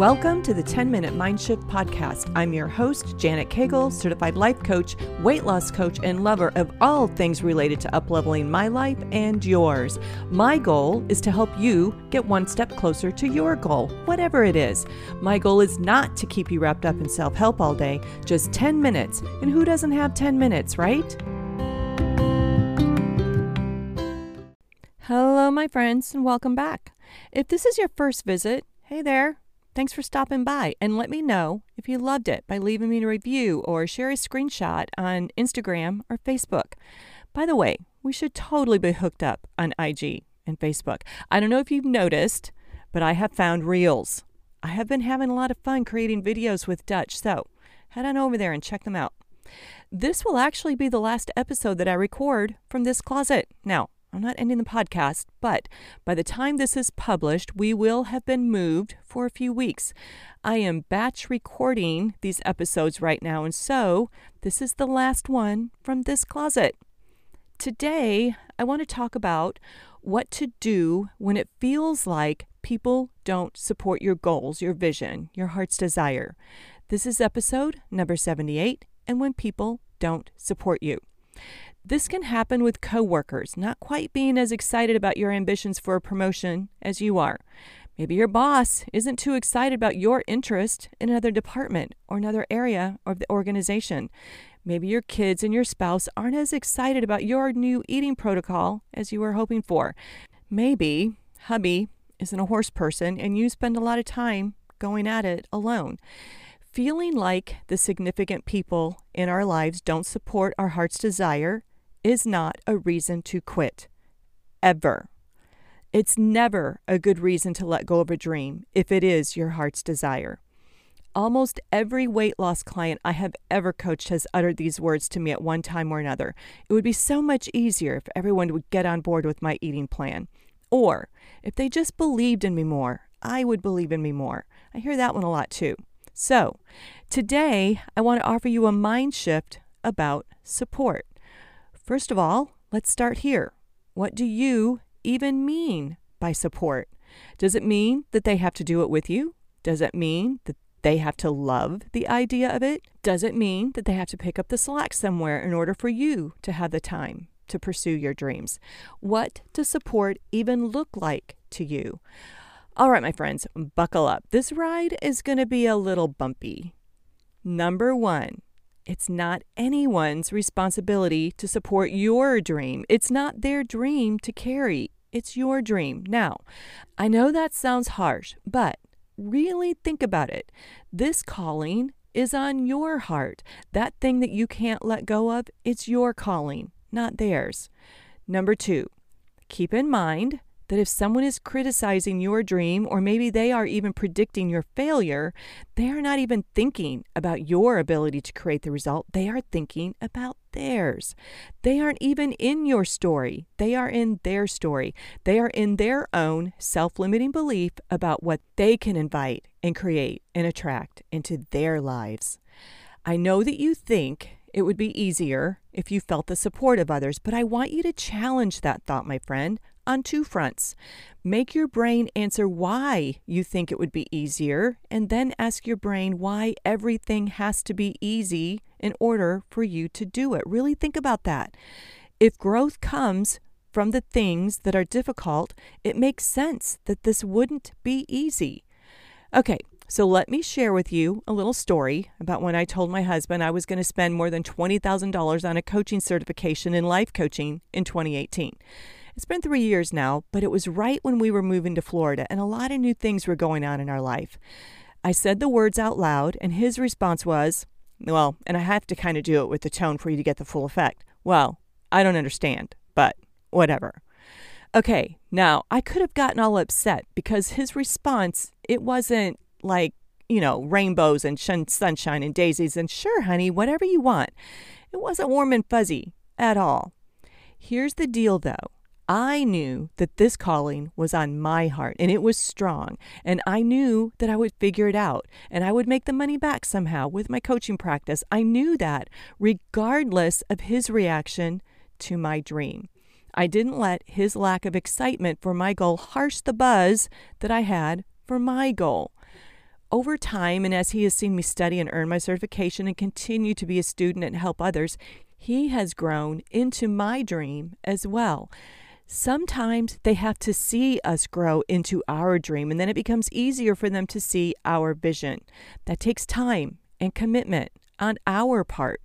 Welcome to the 10 Minute Mindshift Podcast. I'm your host, Janet Cagle, certified life coach, weight loss coach, and lover of all things related to upleveling my life and yours. My goal is to help you get one step closer to your goal, whatever it is. My goal is not to keep you wrapped up in self help all day, just 10 minutes. And who doesn't have 10 minutes, right? Hello, my friends, and welcome back. If this is your first visit, hey there. Thanks for stopping by and let me know if you loved it by leaving me a review or share a screenshot on Instagram or Facebook. By the way, we should totally be hooked up on IG and Facebook. I don't know if you've noticed, but I have found Reels. I have been having a lot of fun creating videos with Dutch, so head on over there and check them out. This will actually be the last episode that I record from this closet. Now, I'm not ending the podcast, but by the time this is published, we will have been moved for a few weeks. I am batch recording these episodes right now, and so this is the last one from this closet. Today, I want to talk about what to do when it feels like people don't support your goals, your vision, your heart's desire. This is episode number 78, and when people don't support you. This can happen with coworkers not quite being as excited about your ambitions for a promotion as you are. Maybe your boss isn't too excited about your interest in another department or another area of the organization. Maybe your kids and your spouse aren't as excited about your new eating protocol as you were hoping for. Maybe hubby isn't a horse person and you spend a lot of time going at it alone. Feeling like the significant people in our lives don't support our heart's desire is not a reason to quit. Ever. It's never a good reason to let go of a dream if it is your heart's desire. Almost every weight loss client I have ever coached has uttered these words to me at one time or another. It would be so much easier if everyone would get on board with my eating plan. Or if they just believed in me more, I would believe in me more. I hear that one a lot too. So, today I want to offer you a mind shift about support. First of all, let's start here. What do you even mean by support? Does it mean that they have to do it with you? Does it mean that they have to love the idea of it? Does it mean that they have to pick up the slack somewhere in order for you to have the time to pursue your dreams? What does support even look like to you? All right, my friends, buckle up. This ride is going to be a little bumpy. Number one, it's not anyone's responsibility to support your dream. It's not their dream to carry. It's your dream. Now, I know that sounds harsh, but really think about it. This calling is on your heart. That thing that you can't let go of, it's your calling, not theirs. Number two, keep in mind that if someone is criticizing your dream, or maybe they are even predicting your failure, they are not even thinking about your ability to create the result. They are thinking about theirs. They aren't even in your story, they are in their story. They are in their own self limiting belief about what they can invite and create and attract into their lives. I know that you think it would be easier if you felt the support of others, but I want you to challenge that thought, my friend on two fronts. Make your brain answer why you think it would be easier, and then ask your brain why everything has to be easy in order for you to do it. Really think about that. If growth comes from the things that are difficult, it makes sense that this wouldn't be easy. Okay, so let me share with you a little story about when I told my husband I was going to spend more than $20,000 on a coaching certification in life coaching in 2018. It's been three years now, but it was right when we were moving to Florida and a lot of new things were going on in our life. I said the words out loud, and his response was, Well, and I have to kind of do it with the tone for you to get the full effect. Well, I don't understand, but whatever. Okay, now I could have gotten all upset because his response, it wasn't like, you know, rainbows and sunshine and daisies and sure, honey, whatever you want. It wasn't warm and fuzzy at all. Here's the deal though I knew that this calling was on my heart and it was strong. And I knew that I would figure it out and I would make the money back somehow with my coaching practice. I knew that regardless of his reaction to my dream. I didn't let his lack of excitement for my goal harsh the buzz that I had for my goal. over time, and as he has seen me study and earn my certification and continue to be a student and help others, he has grown into my dream as well. Sometimes they have to see us grow into our dream, and then it becomes easier for them to see our vision. That takes time and commitment on our part.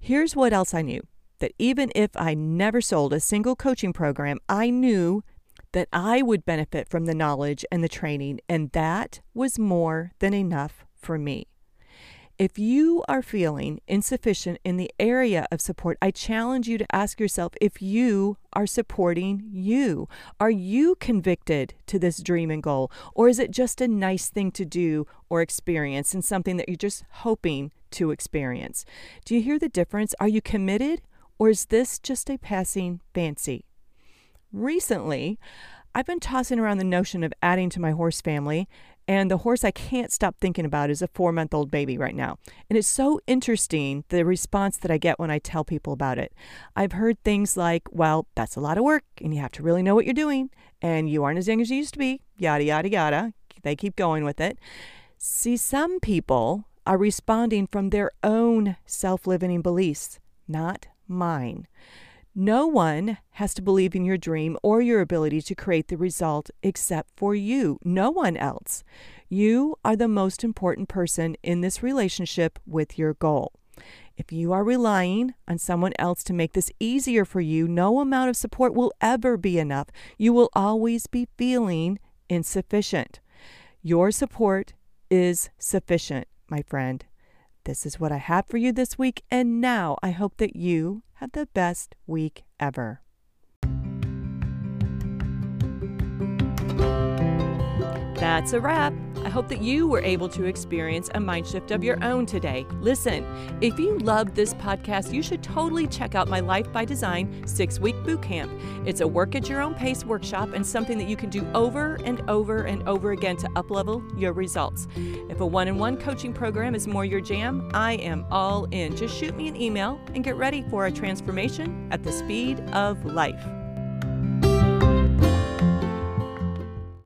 Here's what else I knew that even if I never sold a single coaching program, I knew that I would benefit from the knowledge and the training, and that was more than enough for me. If you are feeling insufficient in the area of support, I challenge you to ask yourself if you are supporting you. Are you convicted to this dream and goal? Or is it just a nice thing to do or experience and something that you're just hoping to experience? Do you hear the difference? Are you committed or is this just a passing fancy? Recently, I've been tossing around the notion of adding to my horse family, and the horse I can't stop thinking about is a four month old baby right now. And it's so interesting the response that I get when I tell people about it. I've heard things like, well, that's a lot of work, and you have to really know what you're doing, and you aren't as young as you used to be, yada, yada, yada. They keep going with it. See, some people are responding from their own self limiting beliefs, not mine. No one has to believe in your dream or your ability to create the result except for you, no one else. You are the most important person in this relationship with your goal. If you are relying on someone else to make this easier for you, no amount of support will ever be enough. You will always be feeling insufficient. Your support is sufficient, my friend. This is what I have for you this week, and now I hope that you have the best week ever. That's a wrap. I hope that you were able to experience a mind shift of your own today. Listen, if you love this podcast, you should totally check out my Life by Design six week boot camp. It's a work at your own pace workshop and something that you can do over and over and over again to uplevel your results. If a one on one coaching program is more your jam, I am all in. Just shoot me an email and get ready for a transformation at the speed of life.